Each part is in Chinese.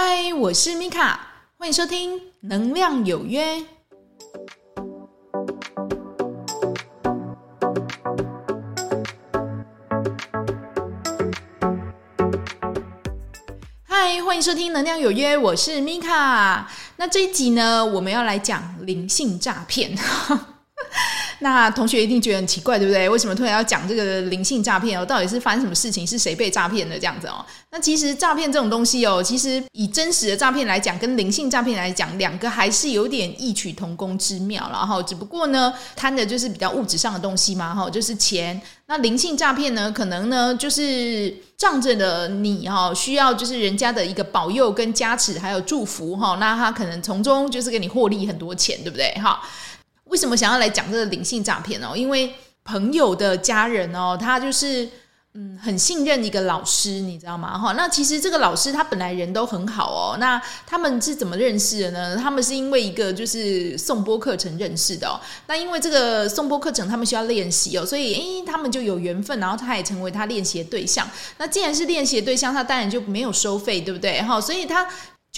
嗨，我是米卡，欢迎收听《能量有约》。嗨，欢迎收听《能量有约》，我是米卡。那这一集呢，我们要来讲灵性诈骗。那同学一定觉得很奇怪，对不对？为什么突然要讲这个灵性诈骗哦？到底是发生什么事情？是谁被诈骗的这样子哦？那其实诈骗这种东西哦，其实以真实的诈骗来讲，跟灵性诈骗来讲，两个还是有点异曲同工之妙。然后只不过呢，贪的就是比较物质上的东西嘛，哈，就是钱。那灵性诈骗呢，可能呢就是仗着的你哈，需要就是人家的一个保佑跟加持，还有祝福哈，那他可能从中就是给你获利很多钱，对不对？哈。为什么想要来讲这个灵性诈骗哦？因为朋友的家人哦，他就是嗯很信任一个老师，你知道吗？哈，那其实这个老师他本来人都很好哦。那他们是怎么认识的呢？他们是因为一个就是颂钵课程认识的哦。那因为这个颂钵课程他们需要练习哦，所以诶他们就有缘分，然后他也成为他练习的对象。那既然是练习的对象，他当然就没有收费，对不对？哈，所以他。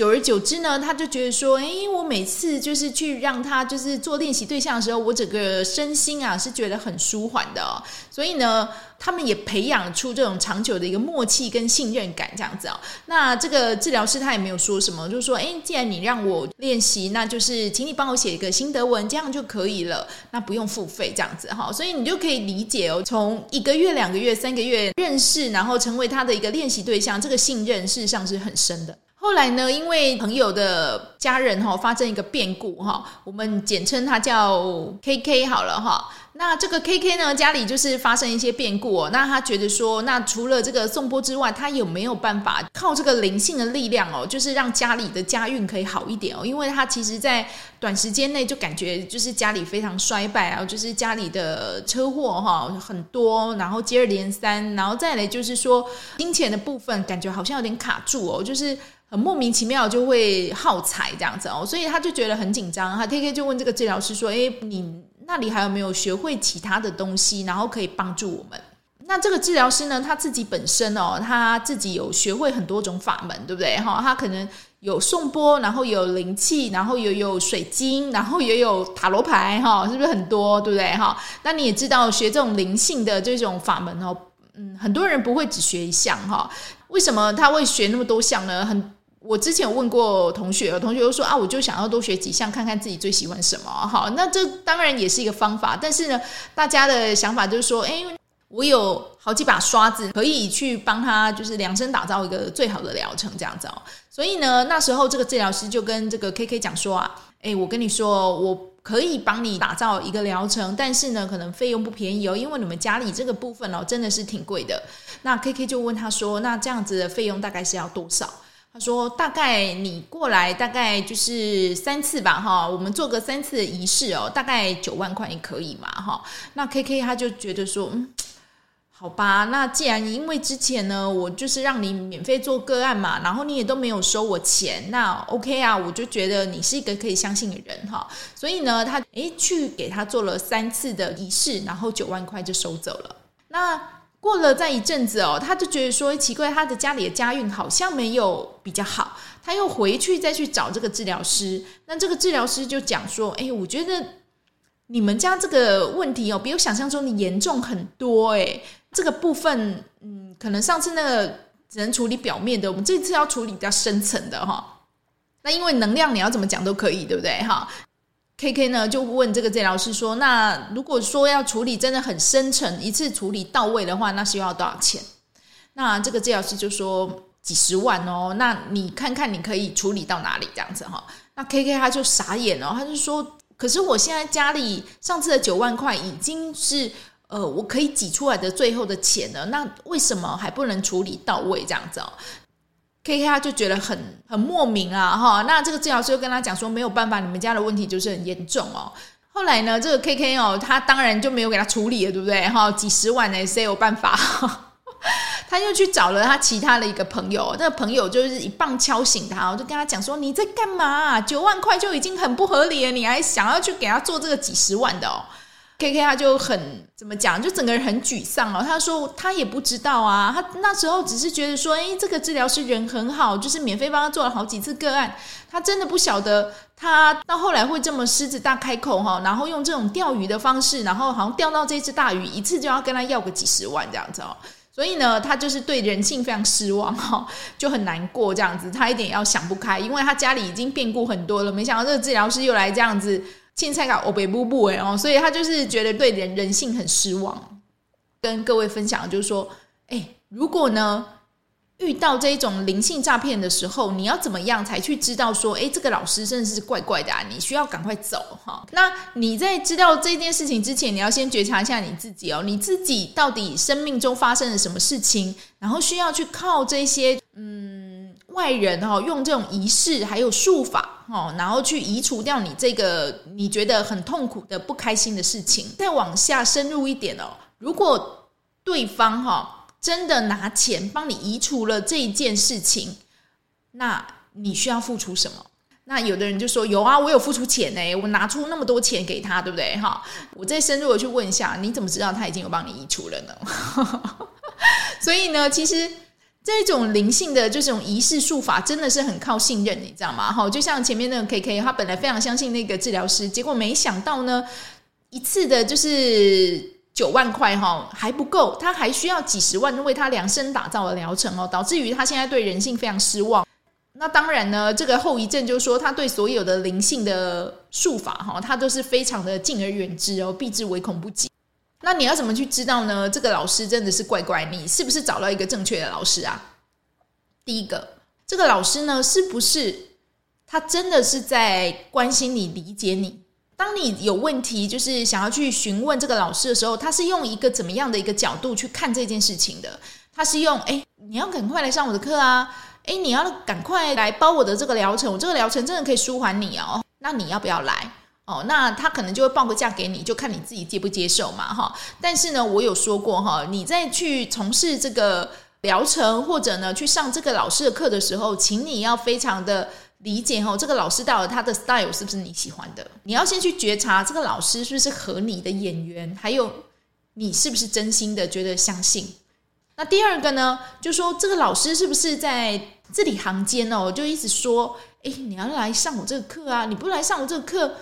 久而久之呢，他就觉得说，哎，我每次就是去让他就是做练习对象的时候，我整个身心啊是觉得很舒缓的哦。所以呢，他们也培养出这种长久的一个默契跟信任感，这样子哦。那这个治疗师他也没有说什么，就是说，哎，既然你让我练习，那就是请你帮我写一个心得文，这样就可以了，那不用付费这样子哈。所以你就可以理解哦，从一个月、两个月、三个月认识，然后成为他的一个练习对象，这个信任事实上是很深的。后来呢，因为朋友的家人哈发生一个变故哈，我们简称他叫 KK 好了哈。那这个 KK 呢，家里就是发生一些变故哦。那他觉得说，那除了这个颂钵之外，他有没有办法靠这个灵性的力量哦，就是让家里的家运可以好一点哦？因为他其实，在短时间内就感觉就是家里非常衰败啊，就是家里的车祸哈很多，然后接二连三，然后再来就是说金钱的部分，感觉好像有点卡住哦，就是。很莫名其妙就会耗财这样子哦，所以他就觉得很紧张。他 KK 就问这个治疗师说：“诶，你那里还有没有学会其他的东西，然后可以帮助我们？”那这个治疗师呢，他自己本身哦，他自己有学会很多种法门，对不对？哈，他可能有颂钵，然后有灵气，然后也有水晶，然后也有塔罗牌，哈，是不是很多？对不对？哈，那你也知道学这种灵性的这种法门哦，嗯，很多人不会只学一项哈。为什么他会学那么多项呢？很我之前有问过同学，有同学就说啊，我就想要多学几项，看看自己最喜欢什么。好，那这当然也是一个方法，但是呢，大家的想法就是说，诶，我有好几把刷子，可以去帮他，就是量身打造一个最好的疗程这样子哦。所以呢，那时候这个治疗师就跟这个 KK 讲说啊，诶，我跟你说，我可以帮你打造一个疗程，但是呢，可能费用不便宜哦，因为你们家里这个部分哦，真的是挺贵的。那 KK 就问他说，那这样子的费用大概是要多少？他说：“大概你过来大概就是三次吧，哈，我们做个三次的仪式哦，大概九万块也可以嘛，哈。那 KK 他就觉得说，嗯，好吧，那既然因为之前呢，我就是让你免费做个案嘛，然后你也都没有收我钱，那 OK 啊，我就觉得你是一个可以相信的人，哈。所以呢，他诶去给他做了三次的仪式，然后九万块就收走了。那。”过了再一阵子哦，他就觉得说奇怪，他的家里的家运好像没有比较好，他又回去再去找这个治疗师。那这个治疗师就讲说：“哎，我觉得你们家这个问题哦，比我想象中的严重很多。哎，这个部分，嗯，可能上次那个只能处理表面的，我们这次要处理比较深层的哈。那因为能量你要怎么讲都可以，对不对？哈。” K K 呢就问这个治疗师说：“那如果说要处理真的很深层，一次处理到位的话，那需要多少钱？”那这个治疗师就说：“几十万哦。”那你看看你可以处理到哪里这样子哈？那 K K 他就傻眼了，他就说：“可是我现在家里上次的九万块已经是呃我可以挤出来的最后的钱了，那为什么还不能处理到位这样子哦？” K K 他就觉得很很莫名啊，哈，那这个治疗师就跟他讲说，没有办法，你们家的问题就是很严重哦。后来呢，这个 K K 哦，他当然就没有给他处理了，对不对？哈，几十万呢，谁有办法？他又去找了他其他的一个朋友，那个朋友就是一棒敲醒他，我就跟他讲说，你在干嘛？九万块就已经很不合理了，你还想要去给他做这个几十万的哦？K K 他就很怎么讲，就整个人很沮丧哦。他说他也不知道啊，他那时候只是觉得说，哎，这个治疗师人很好，就是免费帮他做了好几次个案。他真的不晓得，他到后来会这么狮子大开口哈，然后用这种钓鱼的方式，然后好像钓到这只大鱼，一次就要跟他要个几十万这样子哦。所以呢，他就是对人性非常失望哈，就很难过这样子。他一点要想不开，因为他家里已经变故很多了，没想到这个治疗师又来这样子，青菜搞欧北布布哎哦，所以他就是觉得对人人性很失望。跟各位分享就是说，哎，如果呢，遇到这种灵性诈骗的时候，你要怎么样才去知道说，诶，这个老师真的是怪怪的啊？你需要赶快走哈。那你在知道这件事情之前，你要先觉察一下你自己哦，你自己到底生命中发生了什么事情，然后需要去靠这些嗯外人哈，用这种仪式还有术法哦，然后去移除掉你这个你觉得很痛苦的不开心的事情。再往下深入一点哦，如果对方哈。真的拿钱帮你移除了这一件事情，那你需要付出什么？那有的人就说有啊，我有付出钱呢，我拿出那么多钱给他，对不对？哈，我再深入的去问一下，你怎么知道他已经有帮你移除了呢？所以呢，其实这种灵性的这种仪式术法真的是很靠信任，你知道吗？哈，就像前面那个 K K，他本来非常相信那个治疗师，结果没想到呢，一次的就是。九万块哈还不够，他还需要几十万为他量身打造的疗程哦，导致于他现在对人性非常失望。那当然呢，这个后遗症就是说，他对所有的灵性的术法哈，他都是非常的敬而远之哦，避之唯恐不及。那你要怎么去知道呢？这个老师真的是怪怪，你是不是找到一个正确的老师啊？第一个，这个老师呢，是不是他真的是在关心你、理解你？当你有问题，就是想要去询问这个老师的时候，他是用一个怎么样的一个角度去看这件事情的？他是用哎，你要赶快来上我的课啊！哎，你要赶快来包我的这个疗程，我这个疗程真的可以舒缓你哦。那你要不要来？哦，那他可能就会报个价给你，就看你自己接不接受嘛，哈。但是呢，我有说过哈，你在去从事这个疗程或者呢去上这个老师的课的时候，请你要非常的。理解哦，这个老师到了他的 style 是不是你喜欢的？你要先去觉察这个老师是不是合你的眼缘，还有你是不是真心的觉得相信。那第二个呢，就说这个老师是不是在字里行间哦，就一直说，哎，你要来上我这个课啊，你不来上我这个课。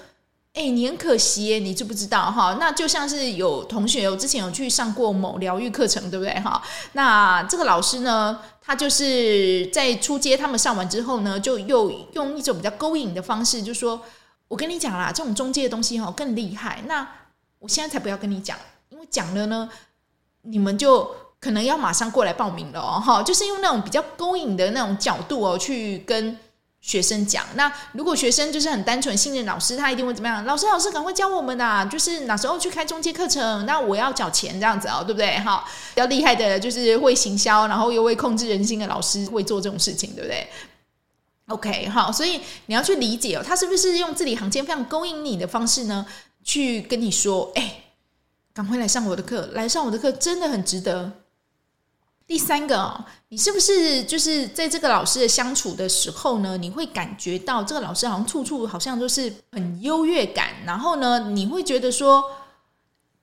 哎，你很可惜耶，你知不知道哈？那就像是有同学，我之前有去上过某疗愈课程，对不对哈？那这个老师呢，他就是在初阶他们上完之后呢，就又用一种比较勾引的方式，就说：“我跟你讲啦，这种中介的东西哈更厉害。那我现在才不要跟你讲，因为讲了呢，你们就可能要马上过来报名了哦。哈，就是用那种比较勾引的那种角度哦，去跟。”学生讲，那如果学生就是很单纯信任老师，他一定会怎么样？老师，老师赶快教我们呐！就是哪时候去开中介课程？那我要缴钱这样子哦，对不对？哈，比较厉害的就是会行销，然后又会控制人心的老师会做这种事情，对不对？OK，好，所以你要去理解哦，他是不是用字里行间非常勾引你的方式呢？去跟你说，哎，赶快来上我的课，来上我的课真的很值得。第三个哦，你是不是就是在这个老师的相处的时候呢？你会感觉到这个老师好像处处好像都是很优越感，然后呢，你会觉得说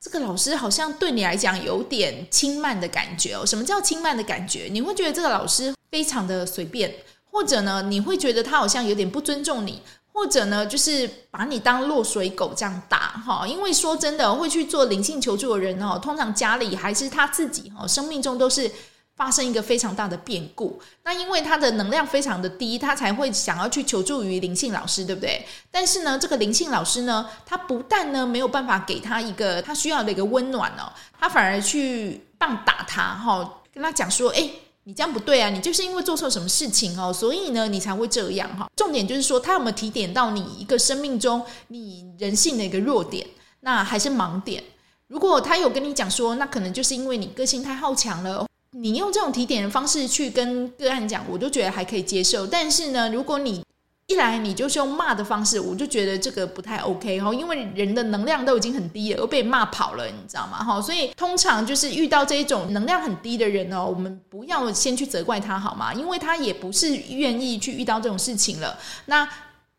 这个老师好像对你来讲有点轻慢的感觉哦。什么叫轻慢的感觉？你会觉得这个老师非常的随便，或者呢，你会觉得他好像有点不尊重你，或者呢，就是把你当落水狗这样打哈。因为说真的，会去做灵性求助的人哦，通常家里还是他自己哦，生命中都是。发生一个非常大的变故，那因为他的能量非常的低，他才会想要去求助于灵性老师，对不对？但是呢，这个灵性老师呢，他不但呢没有办法给他一个他需要的一个温暖哦，他反而去棒打他，哈，跟他讲说，诶，你这样不对啊，你就是因为做错什么事情哦，所以呢，你才会这样哈。重点就是说，他有没有提点到你一个生命中你人性的一个弱点，那还是盲点？如果他有跟你讲说，那可能就是因为你个性太好强了。你用这种提点的方式去跟个案讲，我都觉得还可以接受。但是呢，如果你一来你就是用骂的方式，我就觉得这个不太 OK 哈，因为人的能量都已经很低了，又被骂跑了，你知道吗？哈，所以通常就是遇到这一种能量很低的人哦，我们不要先去责怪他好吗？因为他也不是愿意去遇到这种事情了。那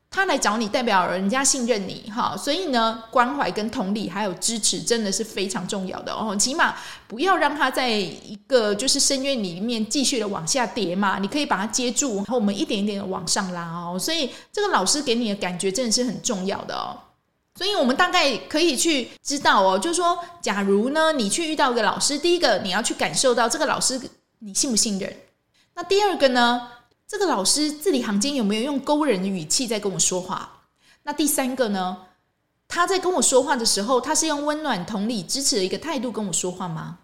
他来找你，代表人家信任你哈，所以呢，关怀跟同理还有支持，真的是非常重要的哦。起码不要让他在一个就是深渊里面继续的往下跌嘛，你可以把他接住，然后我们一点一点的往上拉哦。所以这个老师给你的感觉真的是很重要的哦。所以我们大概可以去知道哦，就是说，假如呢，你去遇到一个老师，第一个你要去感受到这个老师你信不信任，那第二个呢？这个老师字里行间有没有用勾人的语气在跟我说话？那第三个呢？他在跟我说话的时候，他是用温暖、同理、支持的一个态度跟我说话吗？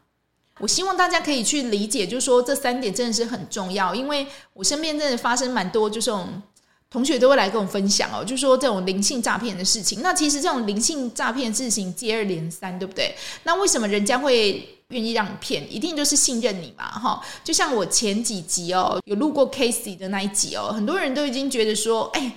我希望大家可以去理解，就是说这三点真的是很重要，因为我身边真的发生蛮多，就是这种同学都会来跟我分享哦，就是说这种灵性诈骗的事情。那其实这种灵性诈骗的事情接二连三，对不对？那为什么人家会？愿意让你骗，一定就是信任你嘛，哈！就像我前几集哦，有录过 Casey 的那一集哦，很多人都已经觉得说，哎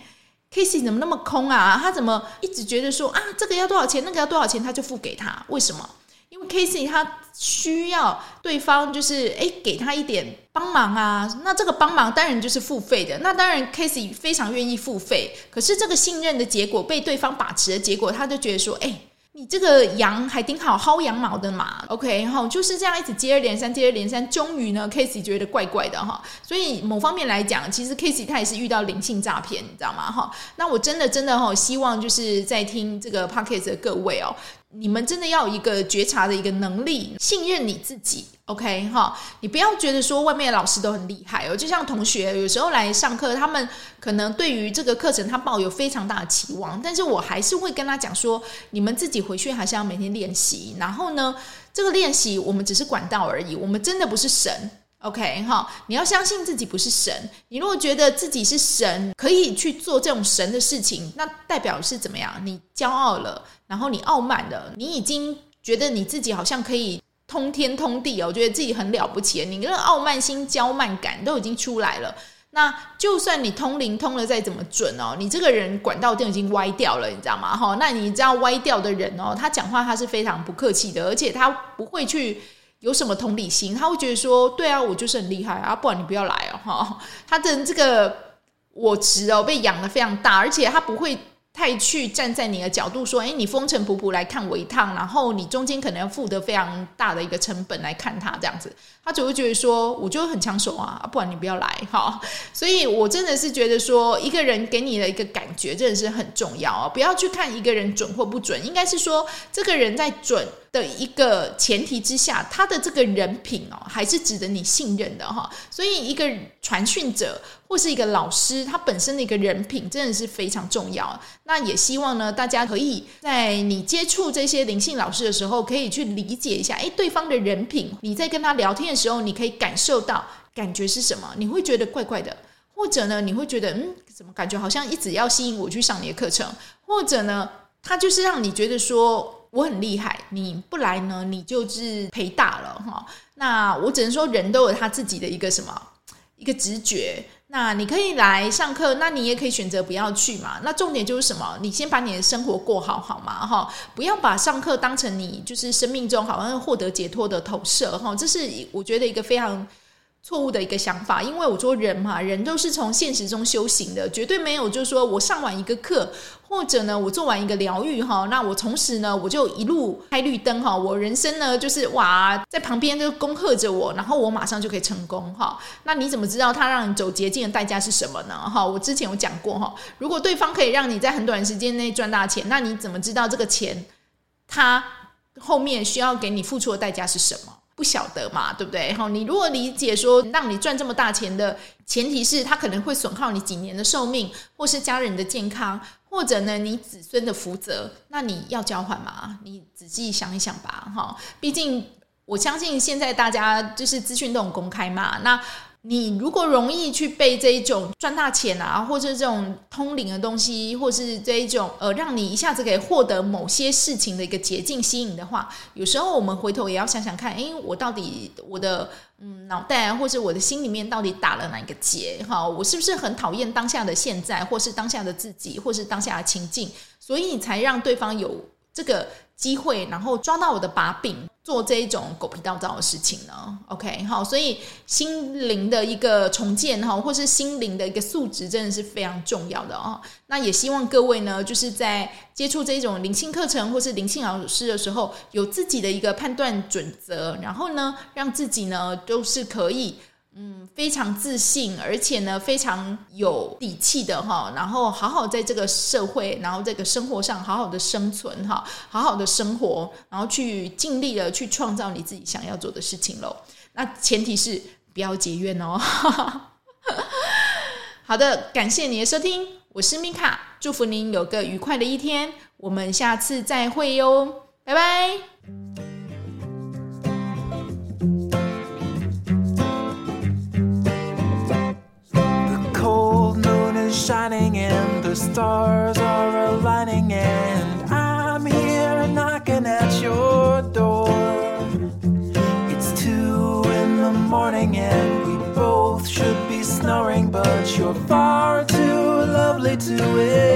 ，Casey 怎么那么空啊？他怎么一直觉得说啊，这个要多少钱，那个要多少钱，他就付给他？为什么？因为 Casey 他需要对方就是哎，给他一点帮忙啊。那这个帮忙当然就是付费的，那当然 Casey 非常愿意付费。可是这个信任的结果被对方把持的结果，他就觉得说，哎。你这个羊还挺好薅羊毛的嘛？OK 哈，就是这样一直接二连三，接二连三，终于呢，Casey 觉得怪怪的哈。所以某方面来讲，其实 Casey 他也是遇到灵性诈骗，你知道吗？哈，那我真的真的哈，希望就是在听这个 Podcast 的各位哦。你们真的要有一个觉察的一个能力，信任你自己，OK 哈？你不要觉得说外面的老师都很厉害哦，就像同学有时候来上课，他们可能对于这个课程他抱有非常大的期望，但是我还是会跟他讲说，你们自己回去还是要每天练习，然后呢，这个练习我们只是管道而已，我们真的不是神。OK 哈，你要相信自己不是神。你如果觉得自己是神，可以去做这种神的事情，那代表是怎么样？你骄傲了，然后你傲慢了，你已经觉得你自己好像可以通天通地哦，我觉得自己很了不起。你那个傲慢心、骄慢感都已经出来了。那就算你通灵通了再怎么准哦，你这个人管道都已经歪掉了，你知道吗？哈，那你知道歪掉的人哦，他讲话他是非常不客气的，而且他不会去。有什么同理心？他会觉得说：“对啊，我就是很厉害啊，不然你不要来哦。”哈，他的这个我值哦被养得非常大，而且他不会。太去站在你的角度说，哎，你风尘仆仆来看我一趟，然后你中间可能要付得非常大的一个成本来看他这样子，他只会觉得说，我就很抢手啊，不然你不要来哈。所以我真的是觉得说，一个人给你的一个感觉真的是很重要啊，不要去看一个人准或不准，应该是说这个人在准的一个前提之下，他的这个人品哦，还是值得你信任的哈。所以一个传讯者。或是一个老师，他本身的一个人品真的是非常重要。那也希望呢，大家可以在你接触这些灵性老师的时候，可以去理解一下，诶，对方的人品。你在跟他聊天的时候，你可以感受到感觉是什么？你会觉得怪怪的，或者呢，你会觉得嗯，怎么感觉好像一直要吸引我去上你的课程？或者呢，他就是让你觉得说我很厉害，你不来呢，你就是赔大了哈。那我只能说，人都有他自己的一个什么一个直觉。那你可以来上课，那你也可以选择不要去嘛。那重点就是什么？你先把你的生活过好，好吗？哈，不要把上课当成你就是生命中好像获得解脱的投射，哈，这是我觉得一个非常错误的一个想法。因为我说人嘛，人都是从现实中修行的，绝对没有就是说我上完一个课。或者呢，我做完一个疗愈哈，那我同时呢，我就一路开绿灯哈，我人生呢就是哇，在旁边就恭贺着我，然后我马上就可以成功哈。那你怎么知道他让你走捷径的代价是什么呢？哈，我之前有讲过哈，如果对方可以让你在很短时间内赚大钱，那你怎么知道这个钱他后面需要给你付出的代价是什么？不晓得嘛，对不对？哈，你如果理解说让你赚这么大钱的前提是他可能会损耗你几年的寿命，或是家人的健康。或者呢，你子孙的福泽，那你要交换吗？你仔细想一想吧，哈。毕竟我相信现在大家就是资讯都很公开嘛，那。你如果容易去被这一种赚大钱啊，或者这种通灵的东西，或是这一种呃，让你一下子可以获得某些事情的一个捷径吸引的话，有时候我们回头也要想想看，诶，我到底我的嗯脑袋或是我的心里面到底打了哪一个结？哈，我是不是很讨厌当下的现在，或是当下的自己，或是当下的情境，所以你才让对方有这个机会，然后抓到我的把柄。做这一种狗屁倒灶的事情呢？OK，好，所以心灵的一个重建哈，或是心灵的一个素质，真的是非常重要的哦。那也希望各位呢，就是在接触这一种灵性课程或是灵性老师的时候，有自己的一个判断准则，然后呢，让自己呢都是可以。嗯，非常自信，而且呢，非常有底气的哈，然后好好在这个社会，然后这个生活上好好的生存哈，好好的生活，然后去尽力的去创造你自己想要做的事情喽。那前提是不要结怨哦。好的，感谢你的收听，我是米卡，祝福您有个愉快的一天，我们下次再会哟，拜拜。Stars are aligning and I'm here knocking at your door. It's two in the morning and we both should be snoring, but you're far too lovely to ignore.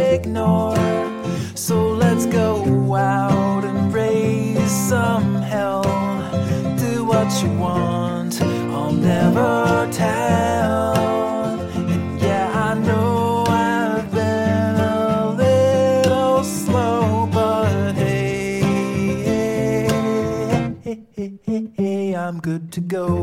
To go.